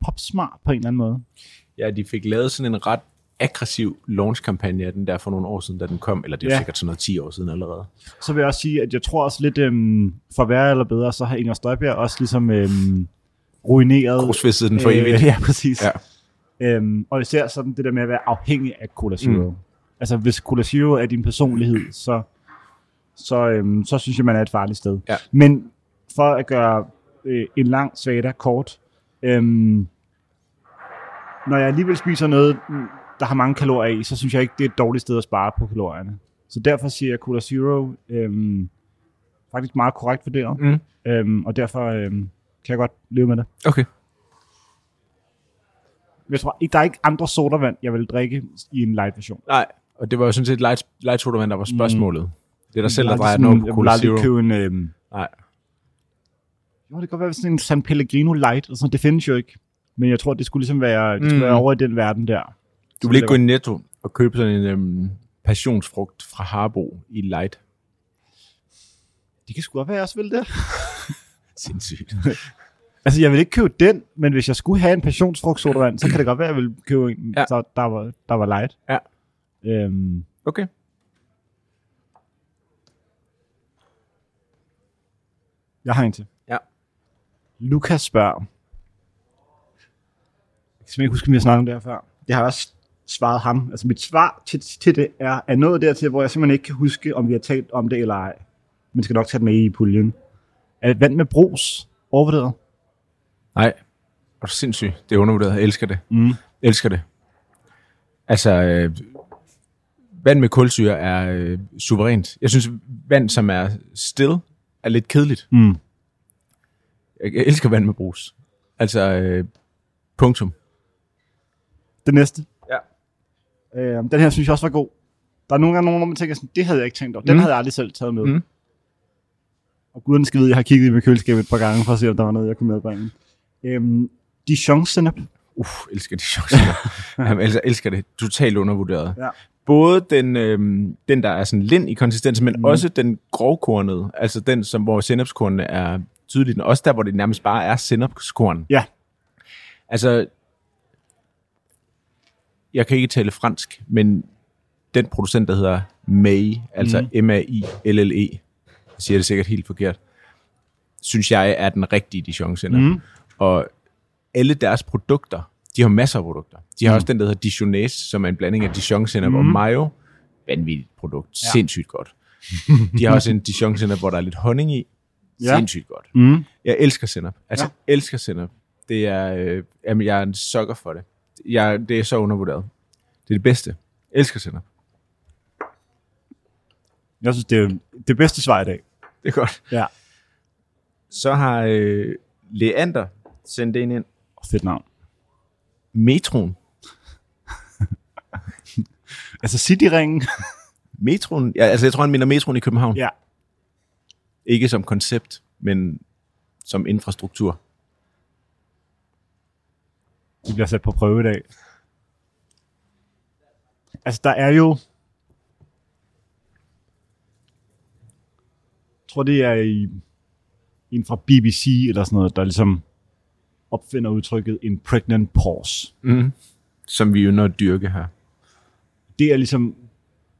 popsmart på en eller anden måde. ja, de fik lavet sådan en ret aggressiv launch-kampagne af den der for nogle år siden, da den kom. Eller det er Ja. sikkert sådan noget 10 år siden allerede. Så vil jeg også sige, at jeg tror også lidt, øhm, for at være eller bedre, så har Inger Støjberg også ligesom øhm, ruineret... Grusfistet den for evigt. Øh, [LAUGHS] ja, præcis. Ja. Øhm, og især sådan det der med at være afhængig af Cola Zero. Mm. Altså hvis Cola Zero er din personlighed, så, så, øhm, så synes jeg, man er et farligt sted. Ja. Men for at gøre øh, en lang svada kort, øhm, når jeg alligevel spiser noget, mm, der har mange kalorier i, så synes jeg ikke, det er et dårligt sted at spare på kalorierne. Så derfor siger jeg Cola Zero øhm, faktisk meget korrekt vurderet. Mm. Øhm, og derfor øhm, kan jeg godt leve med det. Okay. Jeg tror der er ikke andre sodavand, jeg vil drikke i en light version. Nej, og det var jo sådan set light, light sodavand, der var spørgsmålet. Mm. Det er der selv, der drejer den på Jeg Cola vil aldrig købe en... Øhm, Nej. jo, det kan godt være sådan en San Pellegrino light, og sådan, det findes jo ikke. Men jeg tror, det skulle ligesom være, det skulle Mm. mm. være over i den verden der. Du vil ikke gå i Netto og købe sådan en øhm, passionsfrugt fra Harbo i light. Det kan sgu godt være, jeg også vil det. [LAUGHS] Sindssygt. [LAUGHS] Altså, jeg vil ikke købe den, men hvis jeg skulle have en passionsfrugtsodavand, så kan det godt være, at jeg ville købe en, Ja. så der var, der var light. Ja. Øhm, Okay. jeg har en til. Ja. Lukas spørger. Jeg kan simpelthen ikke huske, om vi har snakket om det her før. Det har jeg også svaret ham. Altså mit svar til, til det er, er noget dertil, hvor jeg simpelthen ikke kan huske, om vi har talt om det eller ej. Men skal nok tage det med i puljen. Er vand med brus overvurderet? Nej. Er du sindssyg? Det er undervurderet. Jeg elsker det. Mm. Jeg elsker det. Altså, øh, vand med kulsyre er øh, suverænt. Jeg synes, vand, som er still, er lidt kedeligt. Mm. Jeg, jeg elsker vand med brus. Altså, øh, punktum. Det næste. Ja. Øh, den her synes jeg også var god. Der er nogle gange, hvor man tænker sådan, det havde jeg ikke tænkt over. Den Mm. havde jeg aldrig selv taget med. Mm. Og guden skal vide, jeg har kigget i mit køleskab et par gange, for at se, om der var noget, jeg kunne medbringe. Øhm, Dijon senap. Uff, elsker de chancer. [LAUGHS] jeg elsker, elsker det. Totalt undervurderet. Ja. Både den, øhm, den, der er sådan lind i konsistens, men Mm. også den grovkornede. Altså den, som, hvor sennepskornene er tydeligt. Men også der, hvor det nærmest bare er sennepskorn. Ja. Altså, jeg kan ikke tale fransk, men den producent, der hedder May, altså mm. M-A-I-L-L-E, jeg siger det sikkert helt forkert, synes jeg er den rigtige Dijon sennep. Mm. Og alle deres produkter, de har masser af produkter. De har Mm. også den, der hedder Dijonnaise, som er en blanding af Dijon mm. og mayo. Vanvittigt produkt. Ja. Sindssygt godt. [LAUGHS] De har også en Dijon hvor der er lidt honning i. Ja. Sindssygt godt. Mm. Jeg elsker sennep. Altså, Ja. ja. elsker sennep. Det er, øh, jamen, jeg er en sukker for det. Jeg, det er så undervurderet. Det er det bedste. Jeg elsker sennep. Jeg synes, det er det bedste svar i dag. Det er godt. Ja. Så har øh, Leander sendt en ind. Fedt navn. Metroen. [LAUGHS] Altså Cityringen. [LAUGHS] Metroen, ja, altså jeg tror, han mener metroen i København. ja. Ikke som koncept, men som infrastruktur. De bliver sat på prøve i dag. Altså, der er jo... Jeg tror, det er i, en fra BBC eller sådan noget, der ligesom opfinder udtrykket en pregnant pause. Mm. Som vi jo når at dyrke her. Det er ligesom,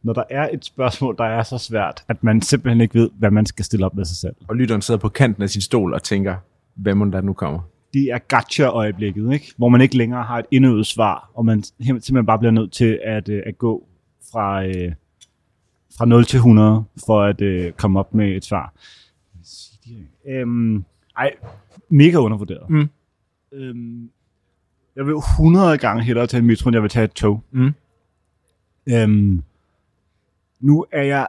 når der er et spørgsmål, der er så svært, at man simpelthen ikke ved, hvad man skal stille op med sig selv. Og lytteren sidder på kanten af sin stol og tænker, hvad må der nu kommer? det er gotcha-øjeblikket, ikke? hvor man ikke længere har et indøvet svar, og man sim- simpelthen bare bliver nødt til at, øh, at gå fra, øh, fra 0 til 100 for at øh, komme op med et svar. Øhm, ej, mega undervurderet. Mm. Øhm, jeg vil 100 gange hellere tage en metro, end jeg vil tage et tog. Mm. Øhm, nu er jeg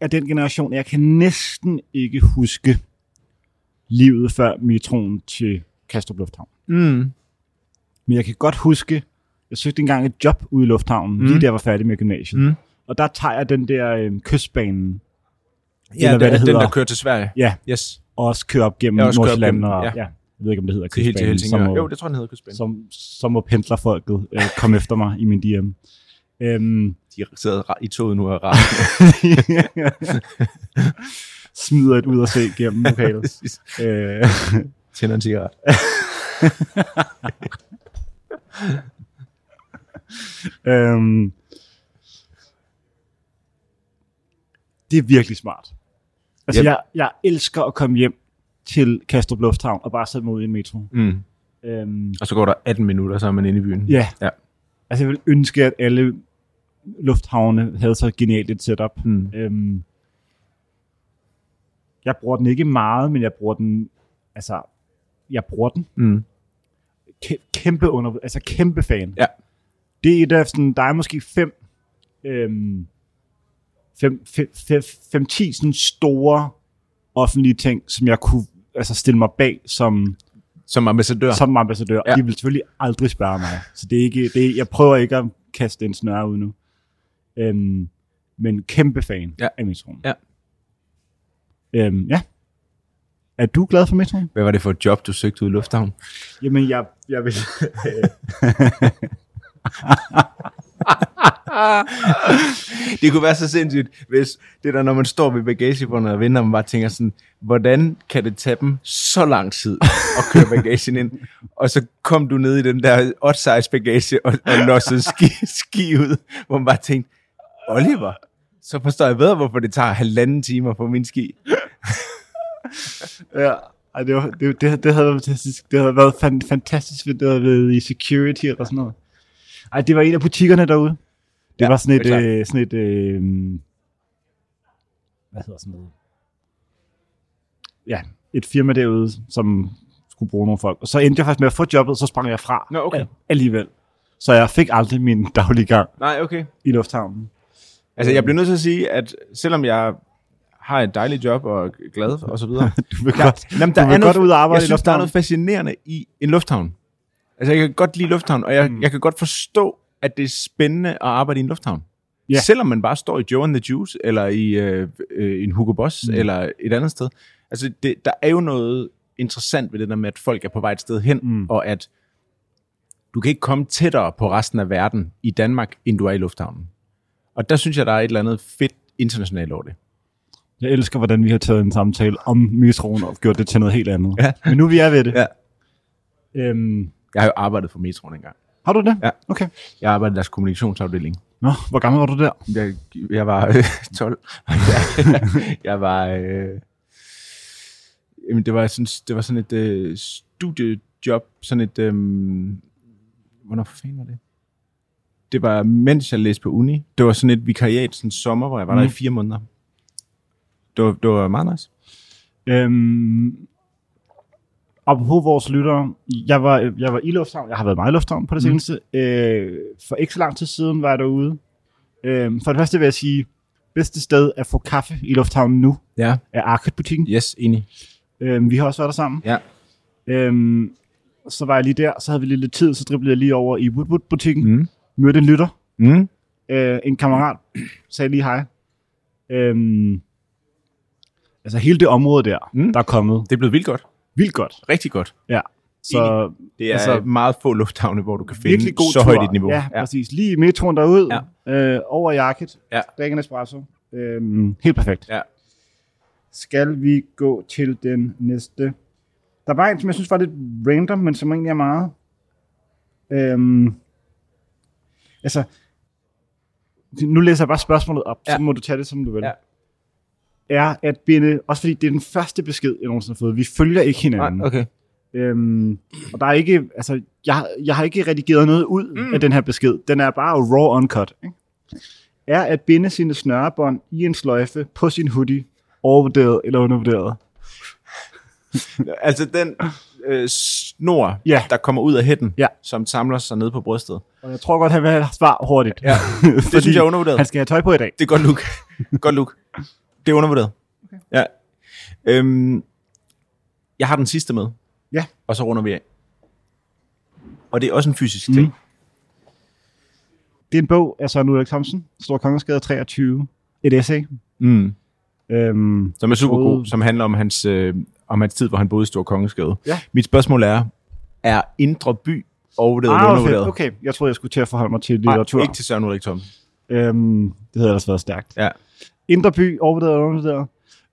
af den generation, jeg kan næsten ikke huske livet før metroen til Kastrup Lufthavn. Mm. Men jeg kan godt huske, jeg søgte engang et job ude i lufthavnen, mm. lige da jeg var færdig med gymnasiet. Mm. Og der tager jeg den der øh, kystbanen, Ja, Eller hvad det, det den, hedder. der kører til Sverige. ja, Yes. og også kører op gennem Nordsjælland. ja. ja. Jeg ved ikke, om det hedder Til til kystbanen. Så Helsingør. må, Jo, det tror jeg, den hedder Kystbanen. som, så må pendlerfolket øh, komme efter mig i min DM. Øhm, De sidder i toget nu og rar. [LAUGHS] smider et ud og se gennem lokalet. [LAUGHS] øh, Tænder en cigaret. [LAUGHS] øhm, det er virkelig smart. Altså, Yep. jeg, jeg elsker at komme hjem til Kastrup Lufthavn og bare sætte mig ud i en metro. Mm. Øhm, Og så går der 18 minutter, så er man inde i byen. ja. Ja. Altså, jeg vil ønske, at alle lufthavne havde så genialt et setup. Mm. Øhm, jeg bruger den ikke meget, men jeg bruger den, altså, jeg bruger den. Mm. Kæ- kæmpe under, altså kæmpe fan. Ja. Det er et af sådan, der er måske fem, øhm, fem, fem, fem, fem, ti sådan store offentlige ting, som jeg kunne altså stille mig bag som, Som ambassadør. som ambassadør. Ja. De vil selvfølgelig aldrig spørge mig. Så det er ikke, det er, jeg prøver ikke at kaste en snøre ud nu. Øhm, men kæmpe fan Ja. af metroen. Ja. Øhm, ja. Er du glad for metroen? Hvad var det for et job, du søgte ud i Lufthavn? Jamen, jeg, jeg vil... [LAUGHS] [LAUGHS] det kunne være så sindssygt, hvis det der, når man står ved bagagebåndet og venter, og man bare tænker sådan, hvordan kan det tage dem så lang tid at køre bagagen ind? Og så kom du ned i den der odd-size bagage og, og lossede ski, ski ud, hvor man bare tænkte, Oliver, så forstår jeg bedre, hvorfor det tager halvanden timer på min ski. Ja, ej, det, var, det, det, det, havde været fantastisk. Det havde været fantastisk, hvis det havde været i security eller sådan noget. Ej, det var en af butikkerne derude. Det Ja, var sådan et, det øh, sådan et øh, hvad hedder sådan noget? Ja, et firma derude, som skulle bruge nogle folk. Og så endte jeg faktisk med at få jobbet, så sprang jeg fra Nå, okay. al- alligevel. Så jeg fik aldrig min [LAUGHS] daglige gang Nej, okay. i lufthavnen. Altså, jeg bliver nødt til at sige, at selvom jeg har et dejligt job og er glad og så videre, [LAUGHS] Du vil der, godt, jamen, du der vil er noget, godt ud og arbejde jeg i synes, der er noget fascinerende i en lufthavn. Altså, jeg kan godt lide lufthavn, og jeg, mm. jeg kan godt forstå, at det er spændende at arbejde i en lufthavn. Ja. Selvom man bare står i Joe and the Juice, eller i øh, øh, en Hugo Boss, mm. eller et andet sted. Altså, det, der er jo noget interessant ved det der med, at folk er på vej et sted hen, mm. og at du kan ikke komme tættere på resten af verden i Danmark, end du er i lufthavnen. Og der synes jeg, der er et eller andet fedt internationalt over det. Jeg elsker, hvordan vi har taget en samtale om metroen og gjort det til noget helt andet. Ja. Men nu vi er ved det. Ja. Øhm, Jeg har jo arbejdet for metroen engang. har du det? Ja. Okay. Jeg arbejdede i deres kommunikationsafdeling. Nå, hvor gammel var du der? Jeg, jeg var øh, [LAUGHS] 12. [LAUGHS] jeg, var... Øh, jamen, det var sådan, det var sådan et øh, studiejob, sådan et... Øh, hvornår for fanden var det? Det var, mens jeg læste på uni. Det var sådan et vikariat, sådan en sommer, hvor jeg var mm. der i Mm. fire måneder. Det var, det var meget nice. Øhm, apropos vores lyttere, jeg var, jeg var i lufthavn, jeg har været meget i lufthavn på det Mm. mm. seneste. Øh, for ikke så lang tid siden var jeg derude. Øh, for det første vil jeg sige, bedste sted at få kaffe i lufthavnen nu Ja. er Arcade-butikken. Yes, enig. Øh, vi har også været der sammen. Ja. Øhm, så var jeg lige der, så havde vi lidt, lidt tid, så driblede jeg lige over i Woodwood-butikken. Mm. Mm. Mødte en lytter, Mm. øh, en kammerat, sagde lige hej. Øhm, altså hele det område der, Mm. mm. der er kommet Det er blevet vildt godt. Vildt godt. Rigtig godt. Ja. Så Det er altså, meget få lufthavne, hvor du kan finde god så tur. højt et niveau. Ja, ja, præcis. Lige metroen derud, Ja. øh, over jacket, Ja. drikke en espresso. Øhm, helt perfekt. Ja. Skal vi gå til den næste? Der var en, som jeg synes var lidt random, men som egentlig er meget. Øhm, altså, nu læser jeg bare spørgsmålet op. Ja. så må du tage det, som du vil. Ja. Er at binde, også fordi det er den første besked, jeg nogensinde har fået. Vi følger ikke hinanden. Nej, okay. Øhm, og der er ikke, altså, jeg, jeg har ikke redigeret noget ud Mm. af den her besked. Den er bare raw uncut. Ikke? Er at binde sine snørebånd i en sløjfe på sin hoodie overvurderet eller undervurderet? [LAUGHS] Altså den øh, snor, Ja. der kommer ud af hætten, Ja. som samler sig ned på brystet. Og jeg tror godt, han vil have et svar hurtigt. Ja. Det [LAUGHS] synes jeg er undervurderet. Han skal have tøj på i dag. Det er godt look. godt look. Det er undervurderet. Okay. Ja. Øhm, jeg har den sidste med. Ja. Og så runder vi af. Og det er også en fysisk Mm. ting. Det er en bog af Søren Ulrik Thomsen, Stor Kongensgade 23. Et essay. Mm. Øhm, Som er super Både- god, som handler om hans, øh, om hans tid, hvor han boede i Stor Kongensgade. Ja. Mit spørgsmål er, er Indre By overvurderet eller ah, undervurderet? okay. okay, jeg troede, jeg skulle til at forholde mig til Nej, litteratur. ikke til Søren Ulrik Thomsen. Øhm, det havde ellers været stærkt. Ja. Indre by, overvurderet eller undervurderet?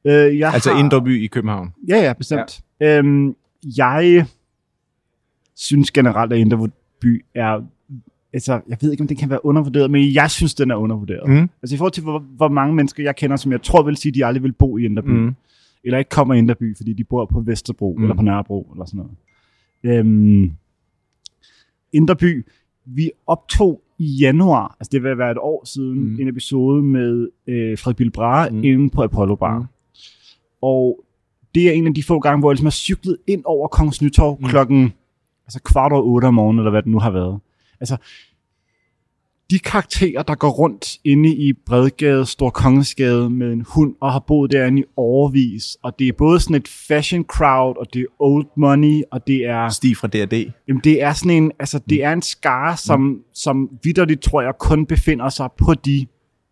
Øh, jeg Altså har... Indre By i København. Ja, ja, bestemt. Ja. Øhm, jeg synes generelt, at Indre by er... Altså, jeg ved ikke, om det kan være undervurderet, men jeg synes, den er undervurderet. Mm. Altså i forhold til, hvor, hvor mange mennesker jeg kender, som jeg tror vil sige, at de aldrig vil bo i Indre by. Mm. Eller ikke kommer i Indre by, fordi de bor på Vesterbro mm. eller på Nørrebro eller sådan noget. Øhm, Indre by, vi optog i januar, altså det vil være et år siden, Mm. en episode med øh, Fred Bilbra Mm. inde på Apollo Bar. Mm. Og det er en af de få gange, hvor jeg ligesom har cyklet ind over Kongens Nytorv mm. klokken altså kvart over otte om morgenen, eller hvad det nu har været. Altså, de karakterer, der går rundt inde i Bredgade, Stor Kongensgade med en hund, og har boet derinde i overvis, og det er både sådan et fashion crowd, og det er old money, og det er, Stig fra D&D. jamen det er sådan en, altså det er en skare, som, mm. som vidderligt, tror jeg, kun befinder sig på de,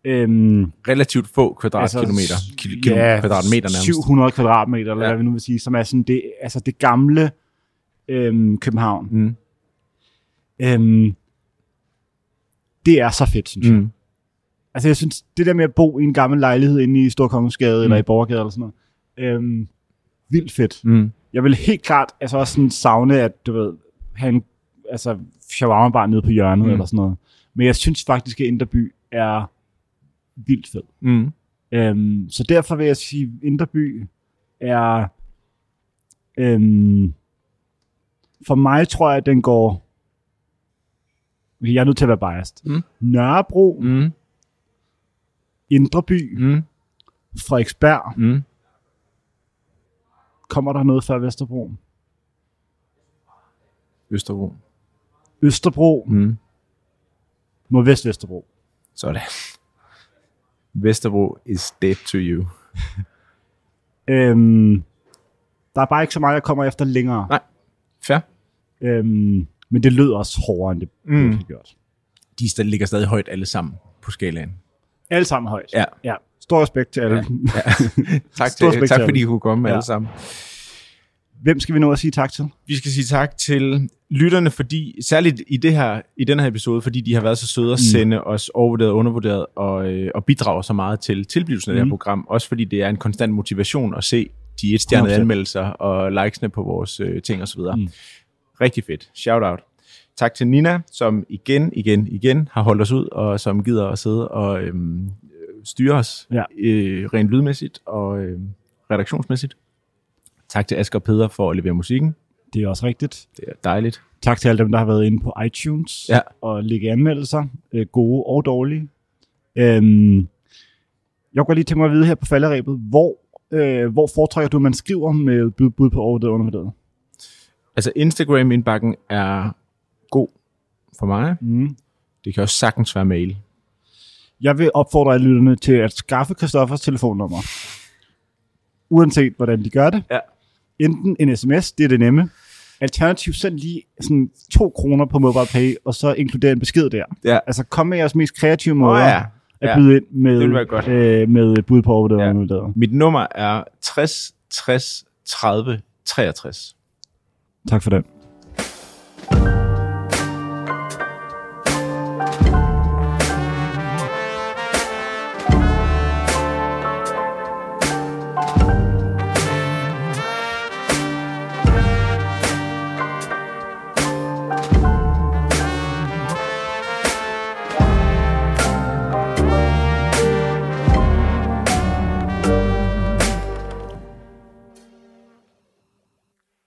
øhm, Relativt få kvadratkilometer. Altså, kilo, ja, kvadratmeter nærmest. 700 kvadratmeter, eller Ja. hvad vi nu vil sige, som er sådan det, altså det gamle øhm, København. Mm. Øhm, det er så fedt, synes jeg. Mm. Altså, jeg synes, det der med at bo i en gammel lejlighed inde i Storkongensgade, mm. eller i Borgergade, eller sådan noget, øhm, vildt fedt. Mm. Jeg vil helt klart altså også sådan savne, at du ved, have en altså, shawarma bar nede på hjørnet, Mm. eller sådan noget. Men jeg synes faktisk, at Inderby er vildt fed. Mm. Øhm, så derfor vil jeg sige, at Inderby er... Øhm, for mig tror jeg, at den går... Jeg er nødt til at være biased. Mm. Nørrebro. Mm. Indreby, Mm. Frederiksberg. Mm. Kommer der noget før Vesterbro? Østerbro. Østerbro, Mm. Nordvest Vesterbro. Sådan. Vesterbro is dead to you. [LAUGHS] Øhm, der er bare ikke så meget, jeg kommer efter længere. Nej. Fair. Øhm, men det lød også hårdere, end det Mm. mm. har gjort. De ligger stadig højt alle sammen på skalaen. Alle sammen højt. Ja. ja. Stor respekt til alle. Ja. [LAUGHS] Ja. Tak, til, respekt tak til fordi I kunne komme ja. Alle sammen. Hvem skal vi nå at sige tak til? Vi skal sige tak til lytterne, fordi særligt i, det her, i den her episode, fordi de har været så søde at Mm. sende os overvurderet og undervurderet og, øh, og bidrager så meget til tilblivelsen af det her Mm. program. Også fordi det er en konstant motivation at se de etstjernede 100%. anmeldelser og likesene på vores øh, ting osv. Mm. Rigtig fedt. Shout out. Tak til Nina, som igen, igen, igen har holdt os ud, og som gider at sidde og øhm, øh, styre os Ja. øh, rent lydmæssigt og øh, redaktionsmæssigt. Tak til Asger og Peder for at levere musikken. Det er også rigtigt. Det er dejligt. Tak til alle dem, der har været inde på iTunes Ja. og lægge anmeldelser, øh, gode og dårlige. Øhm, jeg går lige til mig at vide her på falderæbet, hvor, øh, hvor foretrækker du, at man skriver med bud, bud på overvurderet og undervurderet? Altså Instagram-indbakken er god for mig. Mm. Det kan også sagtens være mail. Jeg vil opfordre alle lytterne til at skaffe Christoffers telefonnummer. Uanset hvordan de gør det. Ja. Enten en sms, det er det nemme. Alternativt send lige sådan 2 kroner på MobilePay, og så inkludere en besked der. Ja. Altså kom med jeres mest kreative måder ja. at ja. byde ind med, godt. Øh, med bud på overvurderet Ja. Mit nummer er 60 60 30 63. Tak for det.